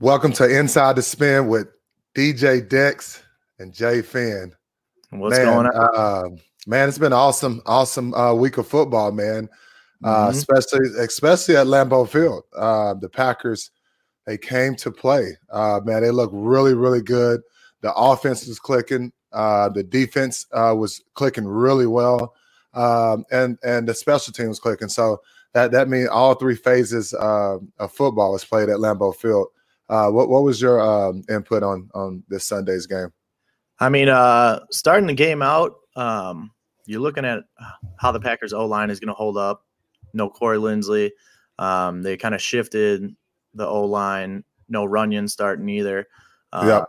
Welcome to Inside the Spin with DJ Dex and J Fin. What's man, going on? Uh, man, it's been awesome, awesome uh, week of football, man. Uh, mm-hmm. especially, especially at Lambeau Field. Uh, the Packers, they came to play. Uh, man, they look really, really good. The offense was clicking. Uh, the defense was clicking really well, um, and and the special team was clicking. So that that means all three phases of football was played at Lambeau Field. Uh, what what was your um, input on on this Sunday's game? I mean, uh, starting the game out, um, you're looking at how the Packers O line is going to hold up. No Corey Linsley. Um, they kind of shifted the O line. No Runyan starting either. Uh, yeah.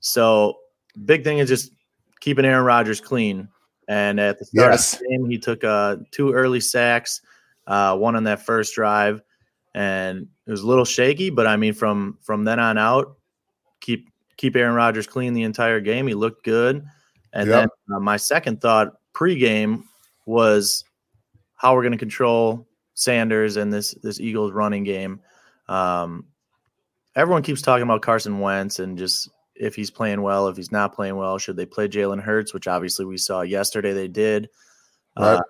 So big thing is just keeping Aaron Rodgers clean. And at the start yes. of the game, he took uh, two early sacks, uh, one on that first drive and it was a little shaky. But I mean, from from then on out, keep keep Aaron Rodgers clean the entire game. He looked good. And yep. then uh, my second thought pregame was how we're going to control Sanders and this this Eagles running game. Um, everyone keeps talking about Carson Wentz and just if he's playing well, if he's not playing well, should they play Jalen Hurts? Which obviously we saw yesterday they did. Right. Uh,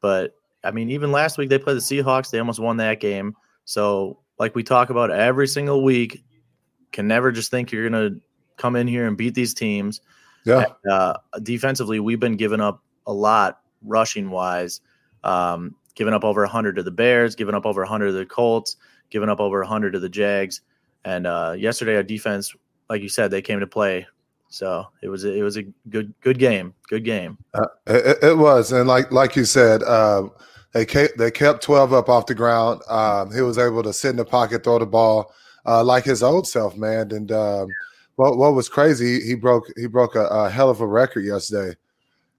but I mean, even last week they played the Seahawks. They almost won that game. So, like we talk about every single week, can never just think you're going to come in here and beat these teams. Yeah. And, uh, defensively, we've been giving up a lot rushing wise, um, giving up over 100 to the Bears, giving up over 100 to the Colts, giving up over 100 to the Jags. And uh, yesterday, our defense, like you said, they came to play. So it was a, it was a good good game, good game. Uh, it, it, was, and like like you said, uh, they kept, they kept 12 up off the ground. Um, he was able to sit in the pocket, throw the ball uh, like his old self, man. And um, what what was crazy, he broke he broke a, a hell of a record yesterday,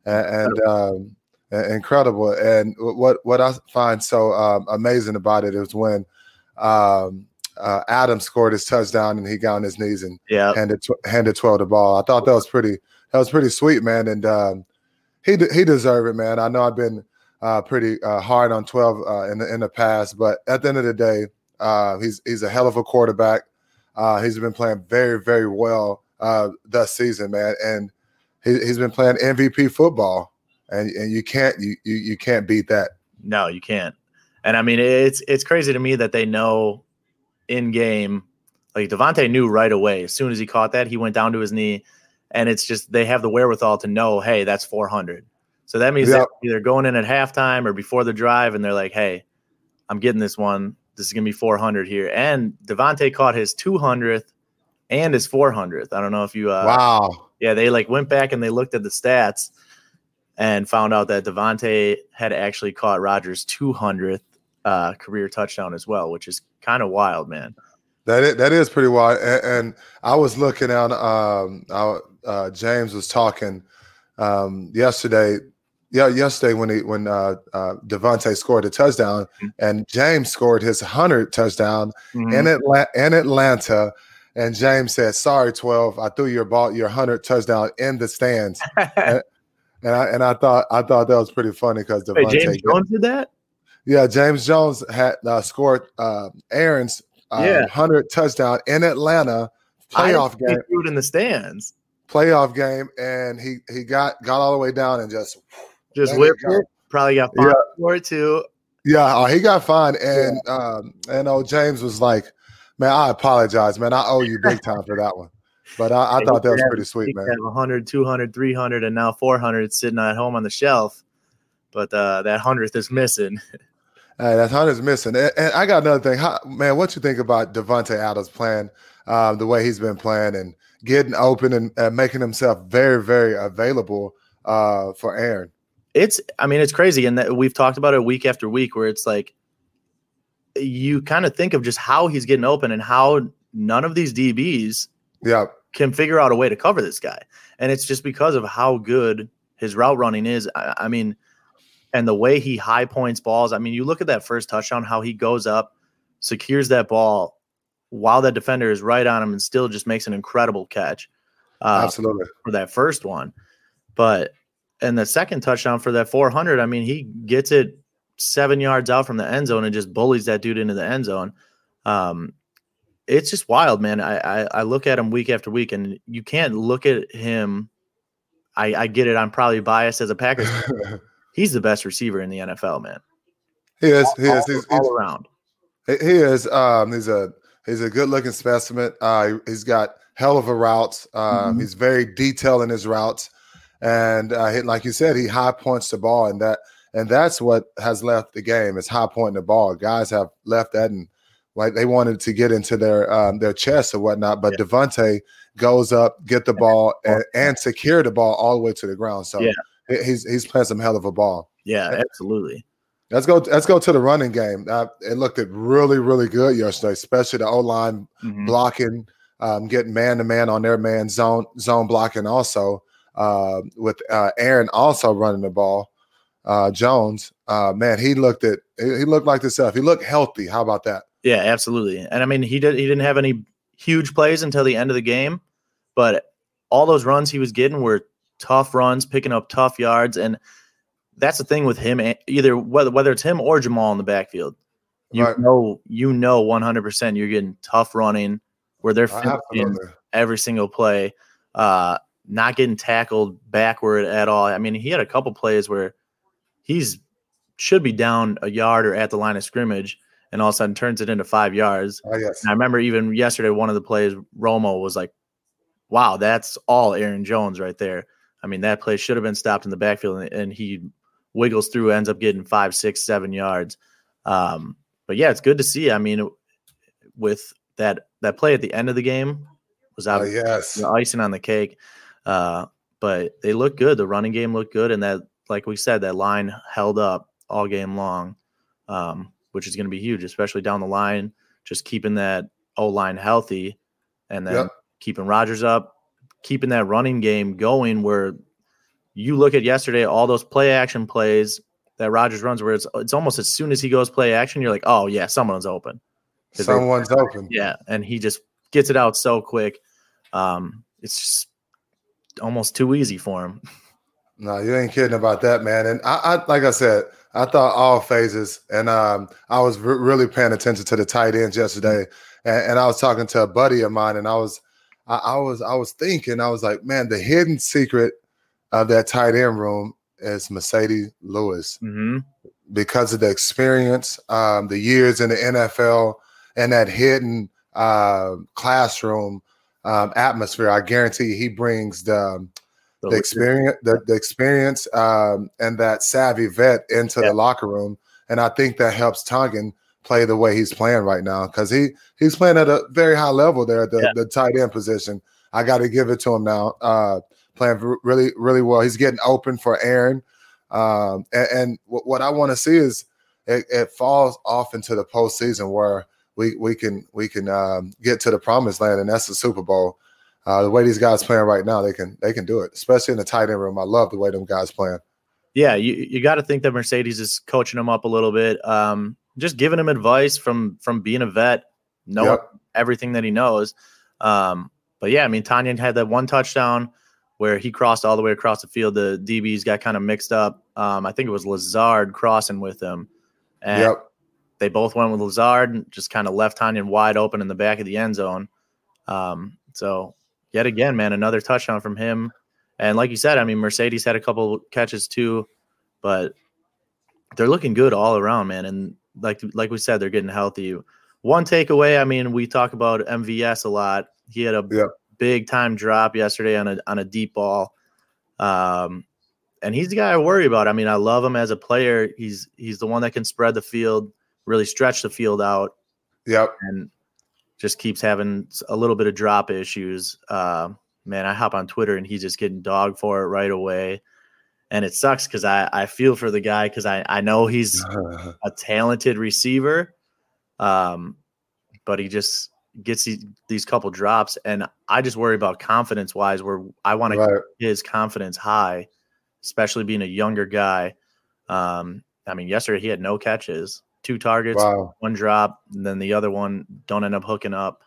and, and um, incredible. And what what I find so um, amazing about it is when um, uh, Adam scored his touchdown and he got on his knees and yeah. handed handed 12 the ball. I thought that was pretty that was pretty sweet, man. And um, he he deserved it, man. I know I've been uh, pretty uh, hard on 12 uh, in the in the past, but at the end of the day, uh, he's he's a hell of a quarterback. Uh, he's been playing very very well uh, this season, man, and he, has been playing MVP football, and and you can't you, you you can't beat that. No, you can't. And I mean, it's it's crazy to me that they know in game. Like Davante knew right away as soon as he caught that, he went down to his knee, and it's just they have the wherewithal to know, hey, that's 400 so that means they're either going in at halftime or before the drive, and they're like, "Hey, I'm getting this one. This is gonna be 400 here." And Davante caught his 200th and his 400th. I don't know if you. Uh, wow. Yeah, they like went back and they looked at the stats and found out that Davante had actually caught Rodgers' 200th uh, career touchdown as well, which is kind of wild, man. That is, that is pretty wild. And, and I was looking at um, uh, James was talking um, yesterday yeah, yesterday when he when uh, uh, Davante scored a touchdown mm-hmm. and James scored his hundred touchdown mm-hmm. in Atlanta, in Atlanta, and James said, "Sorry, twelve, I threw your ball, your hundred touchdown in the stands." and, and, I and I thought I thought that was pretty funny because Davante James Jones did that. Yeah, James Jones had uh, scored uh, Aaron's uh, yeah. hundred touchdown in Atlanta playoff game. Threw it in the stands. Playoff game, and he he got got all the way down and just just whipped it. Probably got fined yeah. for it too. Yeah, oh, he got fined, and yeah. um, and oh, James was like, "Man, I apologize, man. I owe you big time for that one." But I, I thought that was pretty sweet, man. 100, 200, 300, and now 400 sitting at home on the shelf. But uh, that hundredth is missing. Hey, that hundredth is missing. And, and, I got another thing, How, man. What you think about Davante Adams playing um, the way he's been playing and getting open and uh, making himself very, very available uh, for Aaron? It's i mean it's crazy and that we've talked about it week after week where it's like you kind of think of just how he's getting open and how none of these dbs yeah. can figure out a way to cover this guy. And it's just because of how good his route running is. I, I mean and the way he high points balls. I mean you look at that first touchdown how he goes up secures that ball while that defender is right on him and still just makes an incredible catch uh, absolutely. for that first one. But and the second touchdown for that 400, I mean, he gets it seven yards out from the end zone and just bullies that dude into the end zone. Um, it's just wild, man. I, I, I look at him week after week, and you can't look at him. I, I get it. I'm probably biased as a Packers. he's the best receiver in the NFL, man. He is. He all, is. He's, all he's, around. he is. Um, he's a he's a good looking specimen. Uh, he's got hell of a route. Um, Mhm. He's very detailed in his routes, and uh, he, like you said, he high points the ball, and that and that's what has left the game is high pointing the ball. Guys have left that and like they wanted to get into their um, their chest or whatnot, but Davante goes up, get the ball, and, and secure the ball all the way to the ground. So Yeah. he's he's playing some hell of a ball. Yeah, absolutely. Let's go. Let's go to the running game. Uh, it looked it really, really good yesterday, especially the O line Mhm. blocking, um, getting man to man on their man zone zone blocking. Also, uh, with uh, Aaron also running the ball. Uh, Jones, uh, man, he looked at he looked like himself. He looked healthy. How about that? Yeah, absolutely. And I mean, he did. He didn't have any huge plays until the end of the game, but all those runs he was getting were tough runs, picking up tough yards, and that's the thing with him. eh, Either whether whether it's him or Jamal in the backfield, you Right. know, you know, one hundred percent, you're getting tough running where they're finishing every single play, uh, not getting tackled backward at all. I mean, he had a couple plays where he's should be down a yard or at the line of scrimmage, and all of a sudden turns it into five yards. Oh yes. I remember even yesterday, one of the plays, Romo was like, "Wow, that's all Aaron Jones right there." I mean, that play should have been stopped in the backfield, and, and he wiggles through, ends up getting five, six, seven yards. Um, but yeah, it's good to see. I mean, with that that play at the end of the game was Oh out yes. the icing on the cake. Uh, but they look good. The running game looked good, and that, like we said, that line held up all game long, um, which is going to be huge, especially down the line. Just keeping that O line healthy, and then Yep. keeping Rodgers up, keeping that running game going. Where you look at yesterday, all those play action plays that Rodgers runs, where it's it's almost as soon as he goes play action, you're like, oh yeah, someone's open. 'Cause they- Someone's open. yeah, and he just gets it out so quick. Um, it's just almost too easy for him. No, you ain't kidding about that, man. And I, I like I said, I thought all phases, and um, I was re- really paying attention to the tight ends yesterday. And, and I was talking to a buddy of mine, and I was, I, I was, I was thinking, I was like, man, the hidden secret of that tight end room is Marcedes Lewis hmm because of the experience, um, the years in the NFL, and that hidden uh, classroom um, atmosphere. I guarantee he brings the the experience, the, the experience, um, and that savvy vet into Yeah. the locker room, and I think that helps Tonyan play the way he's playing right now because he he's playing at a very high level there at the, Yeah. the tight end position. I got to give it to him now. Uh, playing really really well. He's getting open for Aaron, um, and, and what, what I want to see is it, it falls off into the postseason where we we can we can um, get to the promised land, and that's the Super Bowl. Uh, the way these guys playing right now, they can they can do it, especially in the tight end room. I love the way them guys playing. Yeah, you, you got to think that Marcedes is coaching them up a little bit, um, just giving him advice from from being a vet, knowing Yep. everything that he knows. Um, but yeah, I mean, Tonyan had that one touchdown where he crossed all the way across the field. The DBs got kind of mixed up. Um, I think it was Lazard crossing with him, and Yep. They both went with Lazard and just kind of left Tonyan wide open in the back of the end zone. Um, so yet again, man, another touchdown from him. And like you said, I mean, Marcedes had a couple catches too, but they're looking good all around, man. And like like we said, they're getting healthy. One takeaway, I mean, we talk about MVS a lot. He had a Yep. big time drop yesterday on a on a deep ball. Um, and he's the guy I worry about. I mean, I love him as a player. He's he's the one that can spread the field, really stretch the field out, Yep. and just keeps having a little bit of drop issues. Uh, man, I hop on Twitter and he's just getting dog for it right away. And it sucks because I, I feel for the guy because I, I know he's a talented receiver. Um, but he just gets these, these couple drops. And I just worry about confidence wise, where I want to right. keep his confidence high, especially being a younger guy. Um, I mean, yesterday he had no catches, two targets, Wow. one drop, and then the other one don't end up hooking up.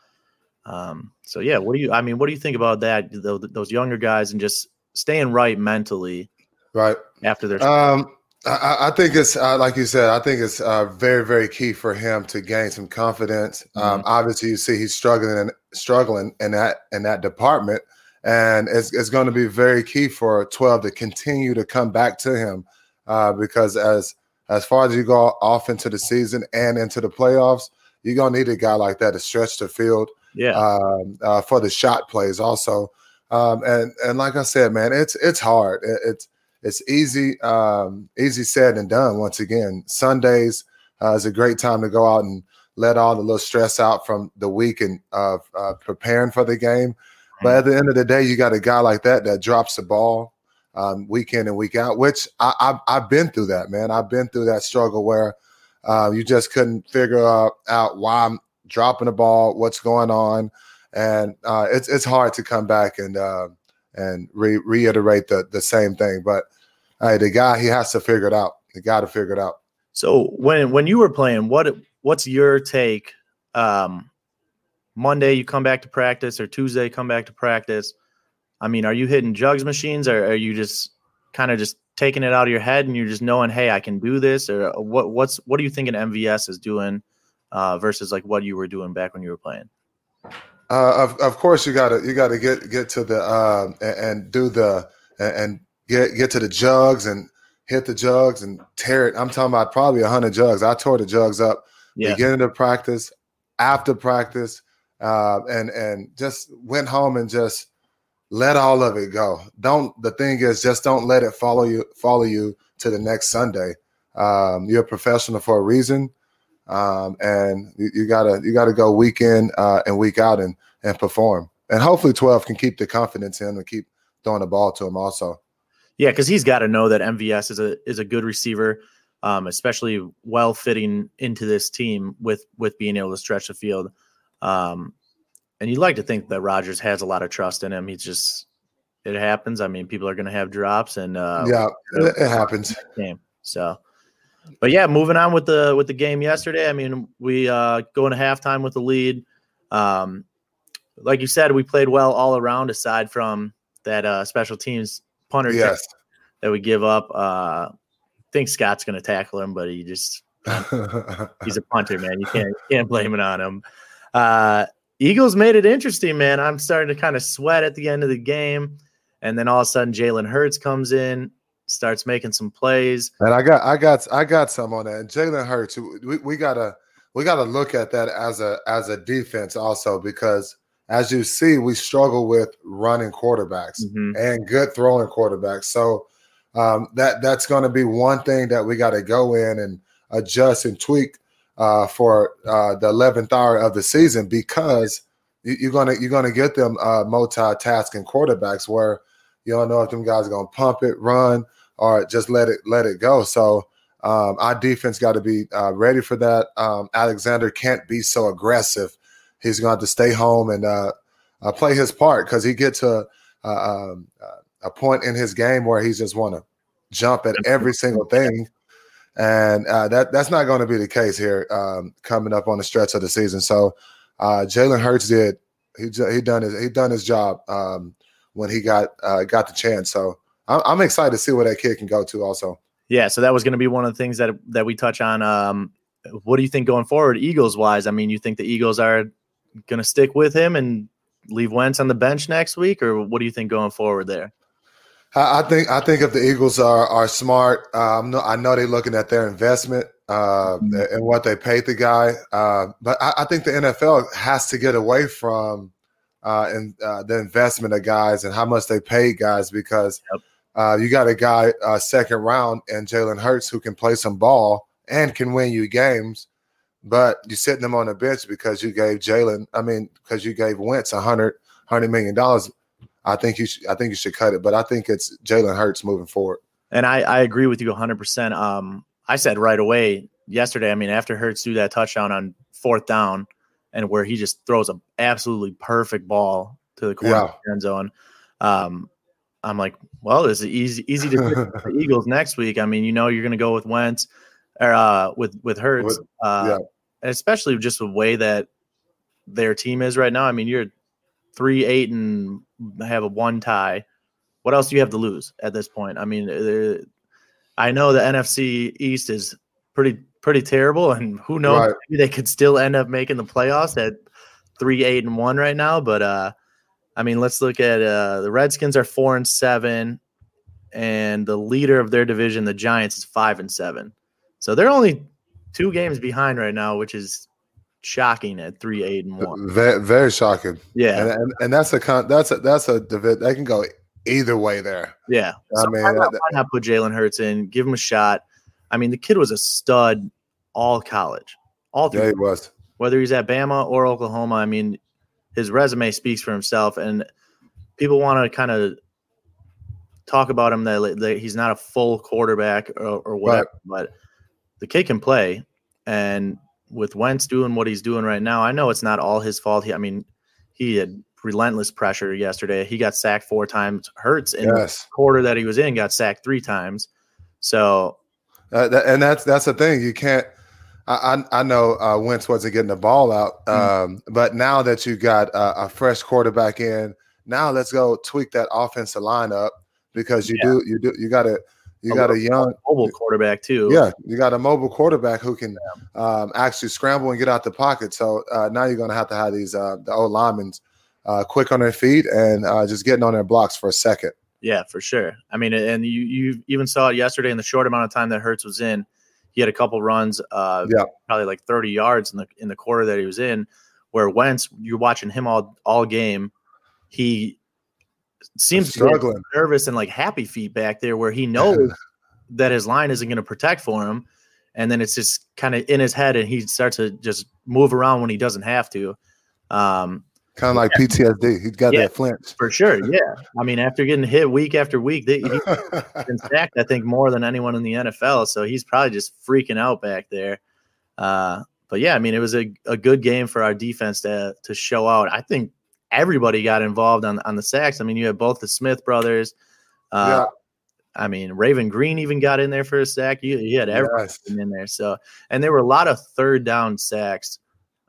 Um, so yeah, what do you? I mean, what do you think about that? Those, those younger guys and just staying right mentally Right. after their Um, I, I think it's uh, like you said. I think it's uh, very, very key for him to gain some confidence. Um, mm-hmm. Um, obviously, you see he's struggling and struggling in that in that department, and it's it's going to be very key for twelve to continue to come back to him uh, because as as far as you go off into the season and into the playoffs, you're gonna need a guy like that to stretch the field. Yeah. Um, uh, for the shot plays also, um, and and like I said, man, it's it's hard. It, it's it's easy, um, easy said and done. Once again, Sundays uh, is a great time to go out and let all the little stress out from the week and of uh, preparing for the game. But at the end of the day, you got a guy like that that drops the ball um, week in and week out, which I, have been through that, man. I've been through that struggle where uh, you just couldn't figure out, why I'm dropping the ball, what's going on, and uh, it's it's hard to come back and uh, and re- reiterate the the same thing. But hey, the guy he has to figure it out. The guy to figure it out. So when when you were playing, what what's your take? Um, Monday you come back to practice, or Tuesday come back to practice. I mean, are you hitting jugs machines, or are you just kind of just taking it out of your head and you're just knowing, hey, I can do this, or what? What's what are you thinking MVS is doing uh, versus like what you were doing back when you were playing? Uh, of of course, you gotta you gotta get get to the uh, and, and, do the and get get to the jugs and hit the jugs and tear it. I'm talking about probably hundred jugs. I tore the jugs up yeah. beginning of practice, after practice, uh, and and just went home and just let all of it go. Don't the thing is just don't let it follow you follow you to the next Sunday. Um, you're a professional for a reason um, and you, you, gotta you gotta go week in uh, and week out and and perform. And hopefully, twelve can keep the confidence in and keep throwing the ball to him. Also, yeah, because he's got to know that MVS is a is a good receiver, um, especially well fitting into this team with with being able to stretch the field. Um, and you'd like to think that Rodgers has a lot of trust in him. He's just it happens. I mean, people are going to have drops, and uh, yeah, it, it happens. Game so but yeah, moving on with the with the game yesterday. I mean, we uh, go into halftime with the lead. Um, like you said, we played well all around, aside from that uh, special teams punter yes. that we give up. Uh, I think Scott's going to tackle him, but he just he's a punter, man. You can't you can't blame it on him. Uh, Eagles made it interesting, man. I'm starting to kind of sweat at the end of the game, and then all of a sudden Jalen Hurts comes in starts making some plays. And I got I got I got some on that. And Jalen Hurts, we, we gotta we gotta look at that as a as a defense also because as you see, we struggle with running quarterbacks mm-hmm. and good throwing quarterbacks. So um, that that's going to be one thing that we got to go in and adjust and tweak uh, for uh, the eleventh hour of the season because you, are gonna you're gonna get them uh, multitasking quarterbacks where you don't know if them guys are gonna pump it, run, or just let it let it go. So um, our defense got to be uh, ready for that. Um, Alexander can't be so aggressive. He's going to have to stay home and uh, uh, play his part because he gets to um, a point in his game where he just want to jump at every single thing, and uh, that that's not going to be the case here um, coming up on the stretch of the season. So uh, Jalen Hurts did he he done his he done his job um, when he got uh, got the chance. So I'm excited to see where that kid can go to. Also, yeah. So that was going to be one of the things that that we touch on. Um, what do you think going forward, Eagles wise? I mean, you think the Eagles are going to stick with him and leave Wentz on the bench next week, or what do you think going forward there? I think I think if the Eagles are are smart, um, I know they're looking at their investment uh, mm-hmm. and what they paid the guy. Uh, but I, I, think the NFL has to get away from uh, and uh, the investment of guys and how much they pay guys because yep. Uh, you got a guy uh, second round and Jalen Hurts who can play some ball and can win you games, but you're sitting them on the bench because you gave Jalen, I mean, because you gave Wentz a hundred hundred million dollars. I think you should, I think you should cut it, but I think it's Jalen Hurts moving forward. And I, I agree with you 100. Um, percent I said right away yesterday. I mean, after Hurts do that touchdown on fourth down, and where he just throws a absolutely perfect ball to the corner yeah. end zone. Um, I'm like, well, it's easy easy to the Eagles next week. I mean, you know, you're going to go with Wentz or uh, with with Hurts, uh, yeah. especially just the way that their team is right now. I mean, you're three eight and have a one tie. What else do you have to lose at this point? I mean, I know the NFC East is pretty pretty terrible, and who knows, Right. maybe they could still end up making the playoffs at three, eight, and one right now. But uh, I mean, let's look at uh, the Redskins are four and seven, and the leader of their division, the Giants, is five and seven. So they're only two games behind right now, which is shocking at three, eight, and one. Very, very shocking. Yeah, And, and and that's a con that's a that's a they can go either way there. yeah. I So mean, why, not, why not put Jalen Hurts in? Give him a shot. I mean, the kid was a stud all college, all through Yeah, he was. whether he's at Bama or Oklahoma. I mean, his resume speaks for himself, and people want to kind of talk about him that, that he's not a full quarterback or, or whatever, but the kid can play. And with Wentz doing what he's doing right now, I know it's not all his fault. He, I mean, he had relentless pressure yesterday. He got sacked four times. Hurts in Yes. the quarter that he was in got sacked three times. So Uh, that, and that's that's the thing. You can't. I I, I know uh, Wentz wasn't getting the ball out, Mm. um, but now that you got a, a fresh quarterback in, now let's go tweak that offensive line up because you do you do you got a you A got a young mobile quarterback too. yeah you got a mobile quarterback who can um, actually scramble and get out the pocket. So uh, now you're going to have to have these uh, the old linemen uh, quick on their feet and uh, just getting on their blocks for a second. Yeah, for sure. I mean, and you you even saw it yesterday in the short amount of time that Hurts was in. He had a couple runs, uh, Yeah. probably like thirty yards in the in the quarter that he was in. Where Wentz, you're watching him all all game. He seems Struggling. nervous and like happy feet back there, where he knows that his line isn't going to protect for him, and then it's just kind of in his head, and he starts to just move around when he doesn't have to. Um, Kind of like PTSD. He's got Yeah. that flinch. for sure, yeah. I mean, after getting hit week after week, they, he been sacked, I think, more than anyone in the NFL. So he's probably just freaking out back there. Uh, but yeah, I mean, it was a, a good game for our defense to to show out. I think everybody got involved on on the sacks. I mean, you had both the Smith brothers. Uh, I mean, Raven Green even got in there for a sack. You, you had everyone Yes. in there. So, and there were a lot of third down sacks,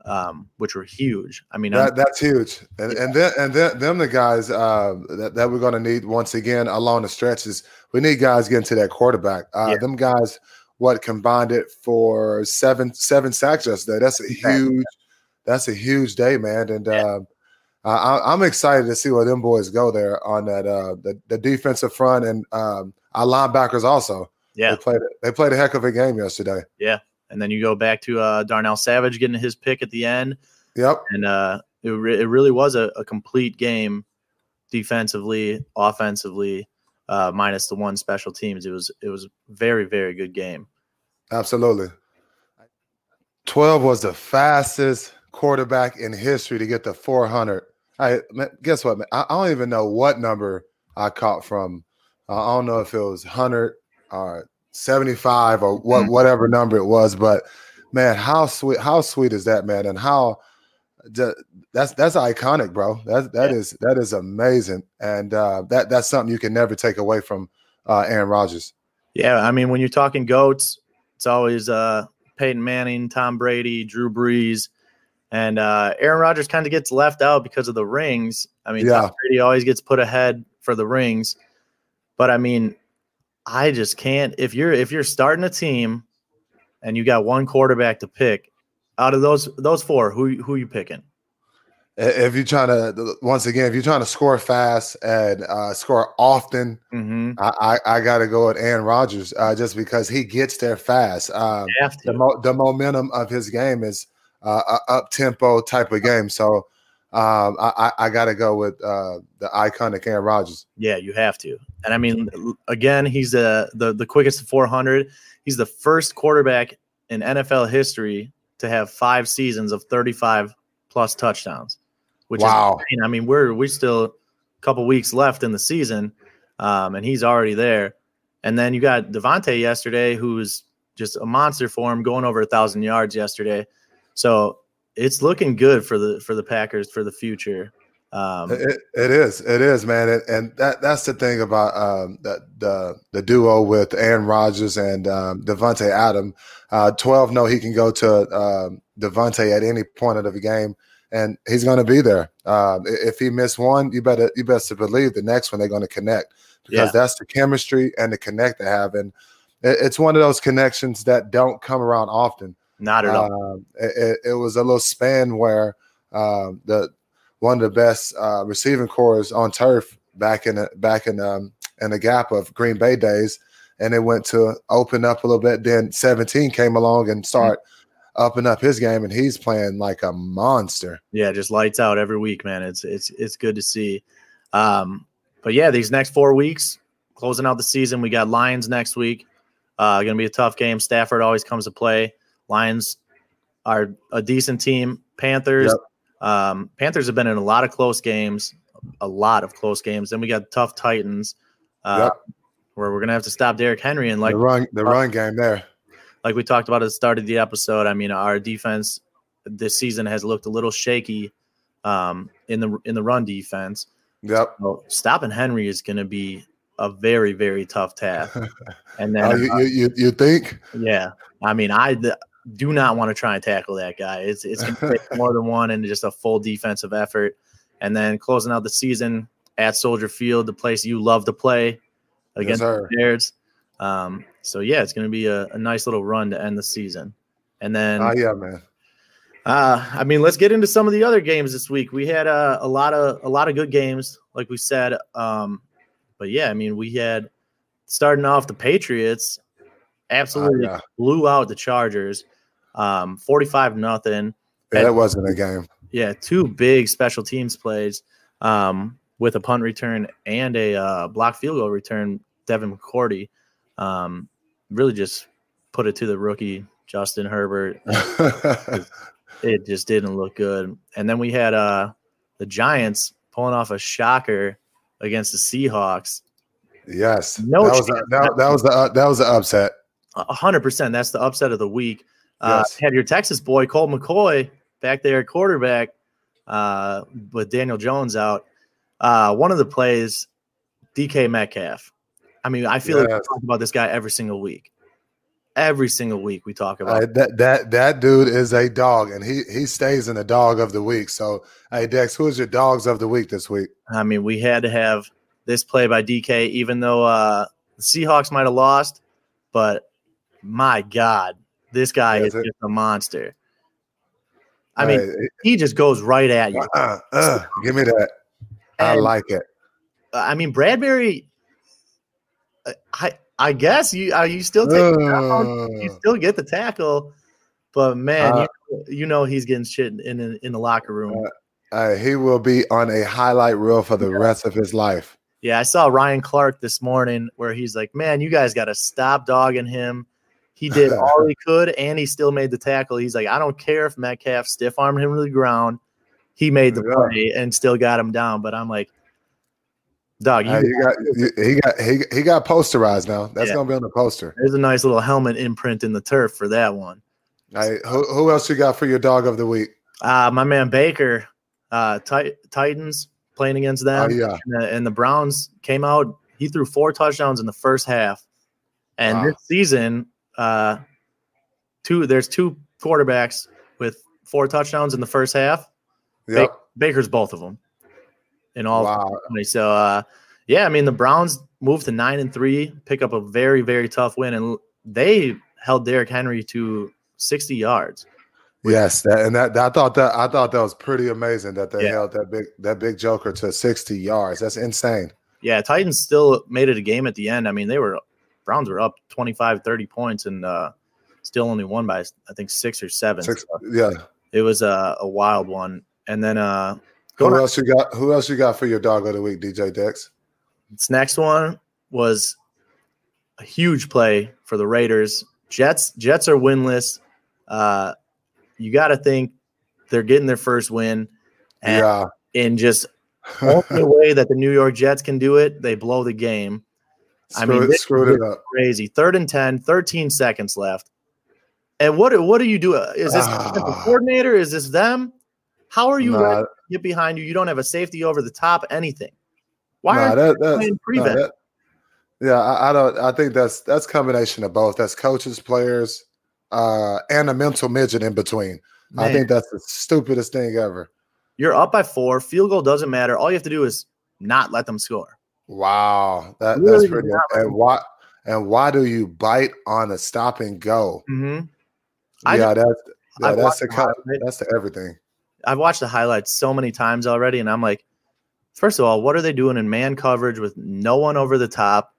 um, which were huge. I mean, That, that's huge, and and then and then them the guys uh, that that we're going to need once again along the stretches. We need guys getting to that quarterback. Uh, Yeah. Them guys, what combined it for seven seven sacks yesterday. That's a huge. That's a huge day, man. And Yeah. Uh, I, I'm excited to see where them boys go there on that uh, the, the defensive front and um, our linebackers also. yeah, They played they played a heck of a game yesterday. Yeah, and then you go back to uh, Darnell Savage getting his pick at the end. Yep. and uh, it, re- it really was a, a complete game defensively offensively uh, minus the one special teams it was it was a very very good game Absolutely. 12 was the fastest quarterback in history to get to 400. I guess what, man? I, I don't even know what number I caught from. Uh, I don't know if it was 100 or 75 or what Mhm. whatever number it was, but man, how sweet how sweet is that, man? And how that's that's iconic, bro. That that Yeah. is that is amazing, and uh, that that's something you can never take away from uh, Aaron Rodgers. yeah i mean when you're talking goats it's always uh, peyton manning tom brady drew brees and uh, aaron Rodgers kind of gets left out because of the rings. I mean Yeah. tom brady always gets put ahead for the rings. But i mean i just can't if you're if you're starting a team and you got one quarterback to pick out of those those four who who are you picking? If you're trying to once again if you're trying to score fast and uh, score often mm-hmm. i i, I got to go with aaron Rodgers uh, just because he gets there fast. Um, the, mo- the momentum of his game is uh, up tempo type of game so um, I, I, got to go with uh, the iconic Aaron Rodgers. Yeah, you have to. And I mean, again, he's the the the quickest to 400. He's the first quarterback in NFL history to have five seasons of 35 plus touchdowns. Which Wow. is insane. I mean, we're we still a couple weeks left in the season, um, and he's already there. And then you got Davante yesterday, who's just a monster for him, going over a thousand yards yesterday. So it's looking good for the for the Packers for the future. Um, It, it is, it is, man, and, and that that's the thing about um, the, the the duo with Aaron Rodgers and um, Davante Adam. Uh, Twelve know he can go to um, Davante at any point of the game, and he's going to be there. Um, if he missed one, you better you best to believe the next one they're going to connect because Yeah. that's the chemistry and the connect they have. And it, it's one of those connections that don't come around often. Not at all. Um, it, it, was a little span where um, the one of the best uh, receiving cores on turf back in the, back in um, in the gap of Green Bay days, and it went to open up a little bit. Then 17 came along and start mm-hmm. upping up his game, and he's playing like a monster. Yeah, just lights out every week, man. It's it's it's good to see. Um, but yeah, these next four weeks, closing out the season, we got Lions next week. Uh, going to be a tough game. Stafford always comes to play. Lions are a decent team. Panthers, yep. um, Panthers have been in a lot of close games, a lot of close games. Then we got tough Titans, uh, yep. where we're gonna have to stop Derrick Henry and like the run, the run game there. Like we talked about at the start of the episode. I mean, our defense this season has looked a little shaky um, in the in the run defense. Yep. So stopping Henry is going to be a very very tough task. And then uh, you, you, you think? Yeah, I mean, I do not want to try and tackle that guy. It's it's going to take more than one and just a full defensive effort. And then closing out the season at Soldier Field, the place you love to play against yes, the Bears. Um, so yeah, it's going to be a, a, nice little run to end the season. And then, oh yeah, man. Uh, I mean, let's get into some of the other games this week. We had uh, a lot of a lot of good games, like we said. Um, but yeah, I mean, we had starting off the Patriots absolutely uh, yeah. blew out the Chargers, um, forty-five nothing. Yeah, that wasn't a game. Yeah, two big special teams plays um, with a punt return and a uh, block field goal return. Devin McCourty um, really just put it to the rookie Justin Herbert. it just didn't look good. And then we had uh, the Giants pulling off a shocker against the Seahawks. Yes, no, that was a, that, that, was the uh, that was the upset hundred percent. That's the upset of the week. Uh, yes. Had your Texas boy Colt McCoy back there at quarterback uh, with Daniel Jones out. Uh, one of the plays, DK Metcalf. I mean, I feel yes. like we talk about this guy every single week. Every single week we talk about uh, that. That that dude is a dog, and he he stays in the dog of the week. So, hey Dex, who's your dogs of the week this week? I mean, we had to have this play by DK, even though uh, the Seahawks might have lost, but my God, this guy is, just a monster. I mean, he just goes right at you. Uh, uh, give me that. I like it. I mean, Bradberry. Uh, I I guess you uh, you still take uh, you still get the tackle, but man, uh, you, you, know he's getting shit in in, in the locker room. Uh, he will be on a highlight reel for the yeah. rest of his life. Yeah, I saw Ryan Clark this morning where he's like, "Man, you guys got to stop dogging him. He did all he could, and he still made the tackle. He's like, I don't care if Metcalf stiff armed him to the ground. He made the play and still got him down. But I'm like, dog, you, he got he got he, he got posterized now. That's yeah. gonna be on the poster. There's a nice little helmet imprint in the turf for that one. Right, who, who else you got for your dog of the week? Uh, my man Baker, uh, tit- Titans playing against them. Oh, yeah. And the, and the Browns came out. He threw four touchdowns in the first half. And wow. this season, uh, two there's two quarterbacks with four touchdowns in the first half. Yep. Baker's both of them in all. Wow. So uh, yeah, I mean the Browns moved to nine and three, pick up a very very tough win, and they held Derrick Henry to sixty yards. Yes, that, and that, that, I thought that I thought that was pretty amazing that they yeah. held that big that big Joker to sixty yards. That's insane. Yeah, Titans still made it a game at the end. I mean, they were Browns were up 25, 30 points and uh, still only won by I think six or seven. Six, so yeah, it was a, a, wild one. And then uh, who else you got? Who else you got for your dog of the week, DJ Dex? This next one was a huge play for the Raiders. Jets Jets are winless. Uh, you got to think they're getting their first win. And yeah. In just only way that the New York Jets can do it, they blow the game. I mean, it, screwed it up. Crazy. Third and 10, 13 seconds left. And what what do you do? Is this ah. the coordinator? Is this them? How are you nah. get behind you? You don't have a safety over the top, anything. Why nah, are that, you playing prevent? Nah, that, yeah, I, I, don't. I think that's that's combination of both. That's coaches, players, uh, and a mental midget in between. Man. I think that's the stupidest thing ever. You're up by four. Field goal doesn't matter. All you have to do is not let them score. Wow, that, really that's pretty. And why? and why do you bite on a stop and go? Mm-hmm. Yeah, that's yeah, that's the highlights. that's the everything. I've watched the highlights so many times already, and I'm like, first of all, what are they doing in man coverage with no one over the top?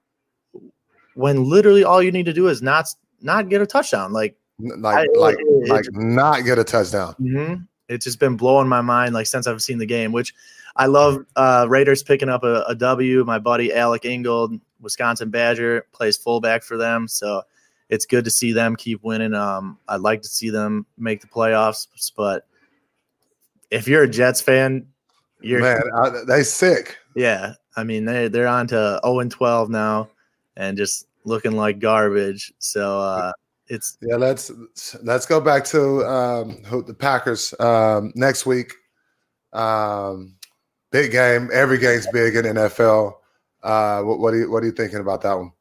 When literally all you need to do is not not get a touchdown. Like, Like I- like it- like not get a touchdown. mhm. it's just been blowing my mind like since I've seen the game. Which I love. Uh, Raiders picking up a, a W. My buddy Alec Ingold, Wisconsin Badger, plays fullback for them, so it's good to see them keep winning. Um, I'd like to see them make the playoffs, but if you're a Jets fan, you're Man, I, they sick. Yeah, I mean they they're on to zero and twelve now, and just looking like garbage. So uh, it's Yeah, let's let's go back to um, the Packers um, next week. Um, big game. Every game's big in NFL. Uh, what, what are you what are you thinking about that one?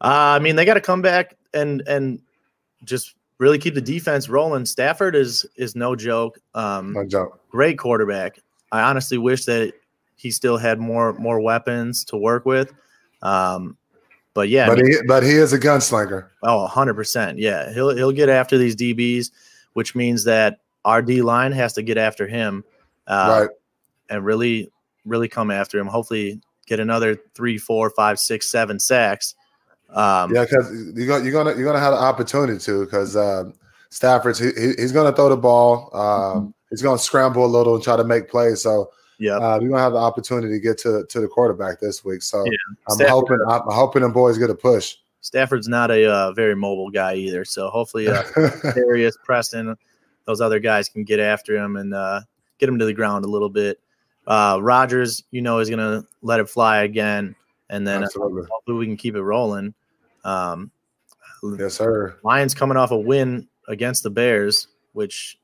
uh, I mean they got to come back and and just really keep the defense rolling. Stafford is is no joke. Um, No joke. great quarterback. I honestly wish that he still had more more weapons to work with. Um, but yeah, I But mean- he but he is a gunslinger. Oh, 100%. Yeah. He'll he'll get after these DBs, which means that our D line has to get after him uh, right. And really really come after him. Hopefully get another three, four, five, six, seven sacks. Um, Yeah, because you're gonna you're gonna you're gonna have the opportunity to because um, Stafford's he, he- he's gonna throw the ball. Um, he's gonna scramble a little and try to make plays. So yeah. uh, you're gonna have the opportunity to get to to the quarterback this week. So Yeah. I'm Stafford- hoping I'm hoping them boys get a push. Stafford's not a uh, very mobile guy either. So hopefully uh, Darius, Preston, those other guys can get after him and uh, get him to the ground a little bit. Uh, Rodgers, you know, is going to let it fly again. And then uh, hopefully we can keep it rolling. Um, yes, sir. Lions coming off a win against the Bears, which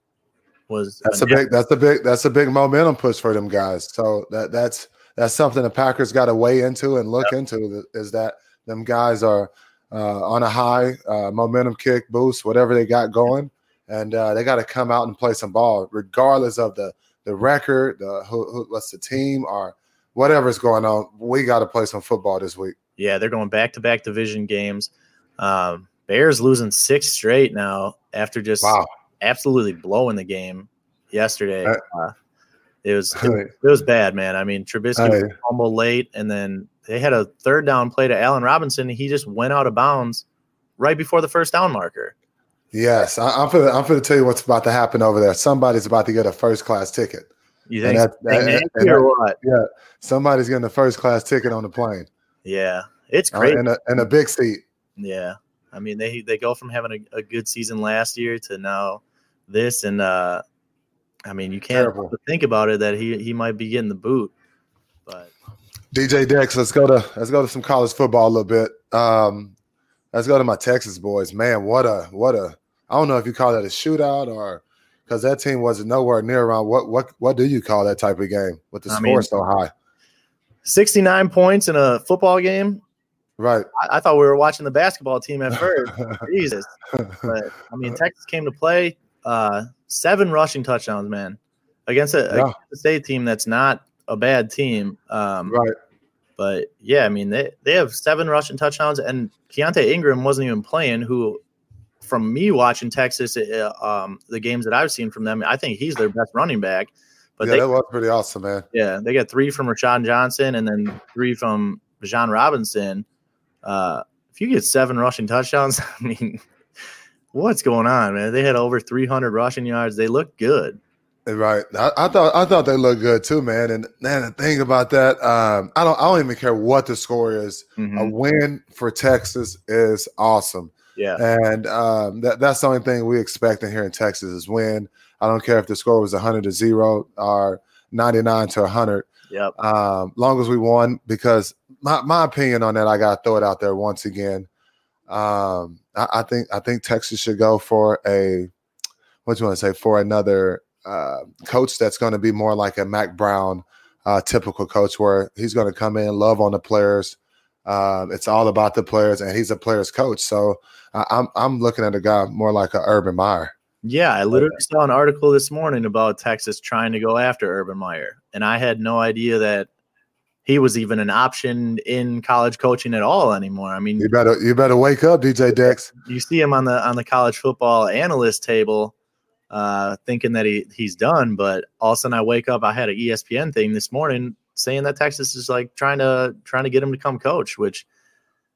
was That's a big. That's a big. That's a big momentum push for them guys. So that that's that's something the Packers got to weigh into and look into. Is that them guys are uh, on a high uh, momentum kick boost, whatever they got going, and uh, they got to come out and play some ball, regardless of the the record, the who, who what's the team or whatever's going on. We got to play some football this week. yeah, they're going back to back division games. Um, Bears losing six straight now after just Wow. absolutely blowing the game yesterday. Uh, it was it, it was bad, man. I mean, Trubisky Hey. fumbled late, and then they had a third down play to Allen Robinson. And he just went out of bounds right before the first down marker. Yes, I, I'm for I'm for to tell you what's about to happen over there. Somebody's about to get a first class ticket. You think, that- think and- Nancy and or what? Yeah, somebody's getting a first class ticket on the plane Yeah, it's uh, great. in a in a big seat. Yeah, I mean they they go from having a, a good season last year to now this, and uh I mean you can't Terrible. think about it that he he might be getting the boot, but DJ Dex, let's go to let's go to some college football a little bit. Um, let's go to my Texas boys. Man, what a what a I don't know if you call that a shootout or because that team wasn't nowhere near around. What what what do you call that type of game with the I score mean- so high? sixty nine points in a football game. Right. I, I thought we were watching the basketball team at first. Jesus, but I mean Texas came to play. Uh, seven rushing touchdowns, man, against a, Yeah. against a state team that's not a bad team. Um, right. But yeah, I mean they they have seven rushing touchdowns, and Keaontay Ingram wasn't even playing. Who, from me watching Texas, uh, um, the games that I've seen from them, I think he's their best running back. But yeah, they that was pretty awesome, man. yeah they got three from Roschon Johnson, and then three from John Robinson. Uh, if you get seven rushing touchdowns, I mean, what's going on, man? They had over 300 rushing yards. They look good. Right. I, I thought I thought they looked good too, man. And man, the thing about that, um, I don't I don't even care what the score is. Mhm. A win for Texas is awesome. Yeah, And um, that, that's the only thing we expect in here in Texas is win. I don't care if the score was 100 to 0 or 99 to 100. yep. Um, long as we won, because my, my opinion on that, I got to throw it out there once again. Um, I, I think I think Texas should go for a what do you want to say for another uh, coach that's going to be more like a Mack Brown uh, typical coach, where he's going to come in, love on the players. Um, it's all about the players, and he's a players coach. So I, I'm I'm looking at a guy more like a Urban Meyer. Yeah, I literally saw an article this morning about Texas trying to go after Urban Meyer, and I had no idea that he was even an option in college coaching at all anymore. I mean, you better you better wake up, DJ Dex. You see him on the on the college football analyst table, uh, thinking that he he's done, but all of a sudden I wake up. I had an ESPN thing this morning saying that Texas is like trying to trying to get him to come coach. Which,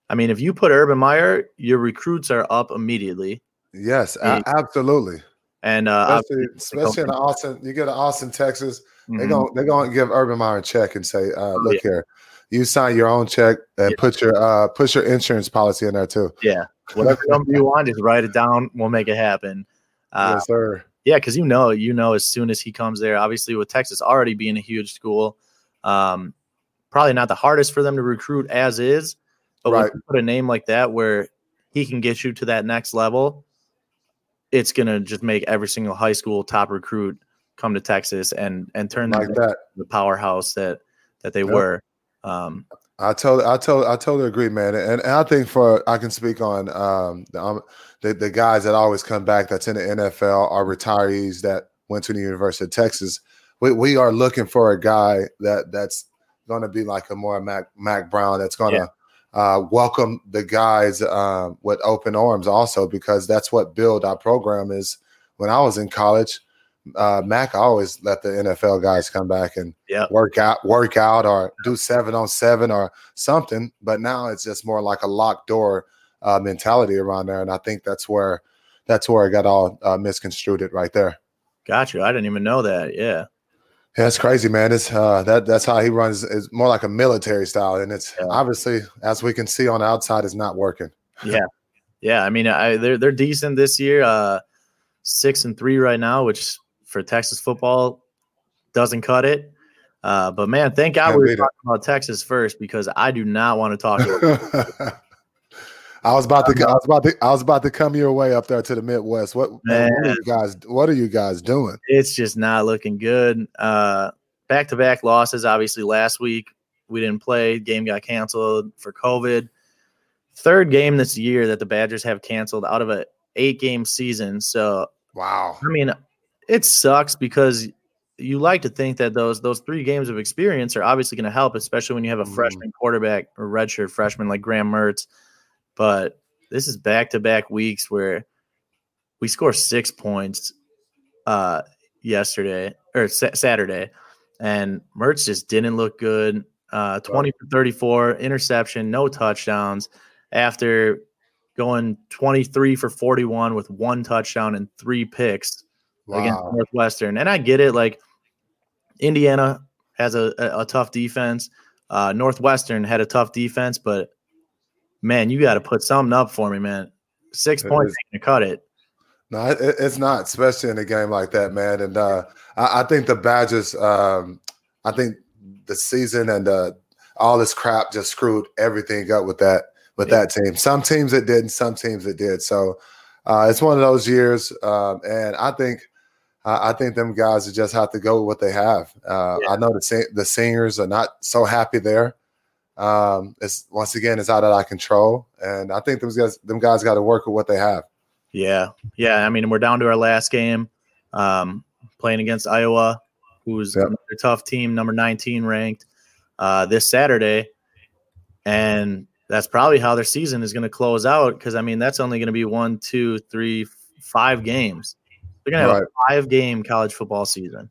I mean, if you put Urban Meyer, your recruits are up immediately. Yes, absolutely. And uh, especially, especially in Austin, you get to Austin, Texas. Mm-hmm. They're gonna they're gonna give Urban Meyer a check and say, uh, "Look yeah. here, you sign your own check and yeah. put your uh, put your insurance policy in there too." Yeah, whatever number you want, just write it down. We'll make it happen. Uh, yes, sir. Yeah, because you know, you know, as soon as he comes there, obviously with Texas already being a huge school, um, probably not the hardest for them to recruit as is, but right. put a name like that where he can get you to that next level, it's gonna just make every single high school top recruit come to Texas and and turn like that the powerhouse that that they yep. were. Um, I totally, I totally, I totally agree, man. And, and I think for I can speak on um, the, um, the, the guys that always come back that's in the NFL are retirees that went to the University of Texas. We, we are looking for a guy that that's going to be like a more Mac Mack Brown that's going to yeah. uh, welcome the guys uh, with open arms also because that's what build our program is. When I was in college, uh, Mack always let the NFL guys come back and yep. work out, work out, or do seven on seven or something. But now it's just more like a locked door uh, mentality around there, and I think that's where that's where it got all uh, misconstrued it right there. Got you. I didn't even know that. Yeah. Yeah, it's crazy, man. It's uh, that that's how he runs. It's more like a military style, and it's yeah. obviously, as we can see on the outside, is not working. Yeah, yeah. I mean, I, they're they're decent this year. Uh, six and three right now, which for Texas football doesn't cut it. Uh, but man, thank God we were talking it. about Texas first because I do not want to talk. I was about to. I was about to. I was about to come your way up there to the Midwest. What, man, what are you guys? What are you guys doing? It's just not looking good. Uh, back to back losses. Obviously, last week we didn't play. Game got canceled for COVID. Third game this year that the Badgers have canceled out of a eight game season. So wow. I mean, it sucks because you like to think that those those three games of experience are obviously going to help, especially when you have a mm. freshman quarterback or redshirt freshman like Graham Mertz. But this is back to back weeks where we score six points uh, yesterday or sa- Saturday, and Mertz just didn't look good. Uh, 20 for 34, interception, no touchdowns. After going 23 for 41 with one touchdown and three picks wow. against Northwestern. And I get it. Like Indiana has a, a, a tough defense. Uh, Northwestern had a tough defense, but man, you got to put something up for me, man. Six it points to cut it. No, it, it's not, especially in a game like that, man. And uh, I, I, think the Badgers, um, I think the season and uh, all this crap just screwed everything up with that with yeah. that team. Some teams it didn't, some teams it did. So uh, it's one of those years, um, and I think I, I think them guys just have to go with what they have. Uh, yeah. I know the the singers are not so happy there. Um, it's once again it's out of our control, and I think those guys them guys got to work with what they have. Yeah, yeah. I mean, we're down to our last game, um, playing against Iowa, who's yep. a tough team, number 19 ranked, uh, this Saturday, and that's probably how their season is going to close out. Because I mean, that's only going to be one, two, three, five games. They're gonna have right. a five game college football season.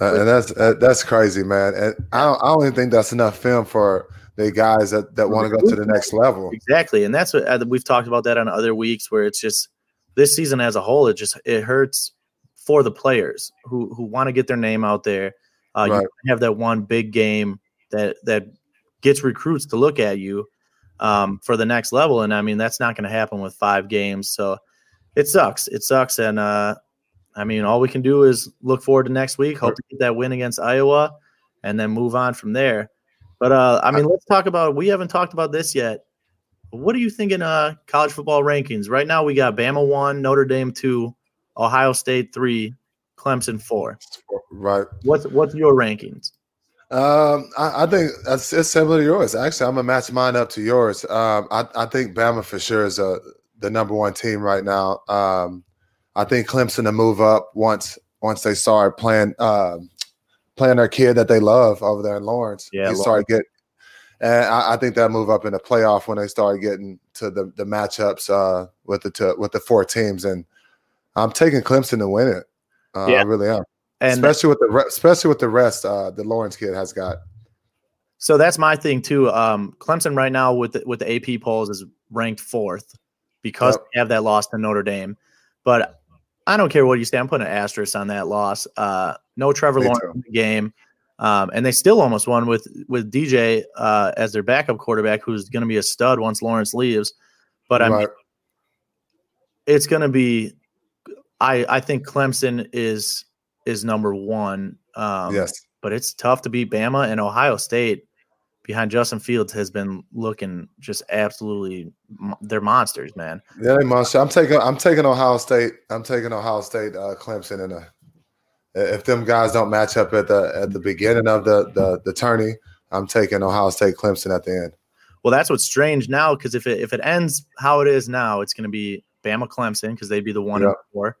And that's that's crazy, man. And I don't, I don't even think that's enough film for the guys that, that want to go to the next level. Exactly, and that's what uh, we've talked about that on other weeks, where it's just this season as a whole, it just it hurts for the players who who want to get their name out there. Uh, right. You have that one big game that that gets recruits to look at you um, for the next level, and I mean that's not going to happen with five games. So it sucks. It sucks, and uh, I mean, all we can do is look forward to next week, hope to get that win against Iowa, and then move on from there. But uh, I mean, let's talk about. We haven't talked about this yet. What are you thinking? Uh, college football rankings right now. We got Bama one, Notre Dame two, Ohio State three, Clemson four. Right. What's what's your rankings? Um, I, I think it's, it's, similar to yours. Actually, I'm gonna match mine up to yours. Um, I, I think Bama for sure is a, the number one team right now. Um, I think Clemson to move up once once they start playing uh, playing their kid that they love over there in Lawrence. Yeah, he started getting, and I, I, think that move up in the playoff when they started getting to the the matchups uh, with the with the four teams, and I'm taking Clemson to win it. Uh, yeah. I really am, and especially with the especially with the rest uh, the Lawrence kid has got. So that's my thing too. Um, Clemson right now with the, with the AP polls is ranked fourth because yep. they have that loss to Notre Dame. But I don't care what you say. I'm putting an asterisk on that loss. Uh, no Trevor Lawrence in the game, um, and they still almost won with with DJ uh, as their backup quarterback, who's going to be a stud once Lawrence leaves. But I mean, it's going to be. I I think Clemson is is number one. Um, yes, but it's tough to beat Bama and Ohio State behind Justin Fields has been looking just absolutely they're monsters, man. Yeah, they monster. I'm taking I'm taking Ohio State. I'm taking Ohio State uh, Clemson in a if them guys don't match up at the at the beginning of the the the tourney, I'm taking Ohio State Clemson at the end. Well, that's what's strange now because if it if it ends how it is now, it's going to be Bama Clemson because they'd be the one yep. and four,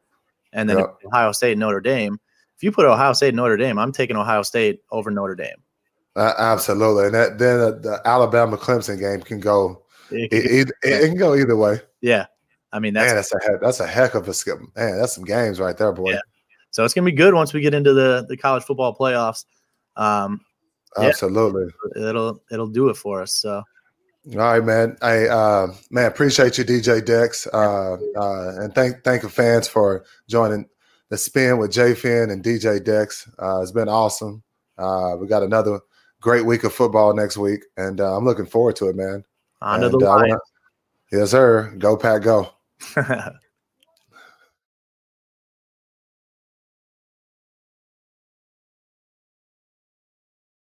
and then yep. Ohio State Notre Dame. If you put Ohio State Notre Dame, I'm taking Ohio State over Notre Dame. Uh, absolutely, and that, then uh, the Alabama Clemson game can go. It, it, it, can go either way. Yeah, I mean that's man, that's a heck, that's a heck of a skip. Man, that's some games right there, boy. Yeah. So it's gonna be good once we get into the the college football playoffs. Um, Absolutely, yeah, it'll it'll do it for us. So. All right, man. I uh, man appreciate you, DJ Dex, uh, uh, and thank thank the fans for joining the spin with J Fin and DJ Dex. Uh, it's been awesome. Uh, we got another great week of football next week, and uh, I'm looking forward to it, man. On to the line. yes, sir. Go Pack, go.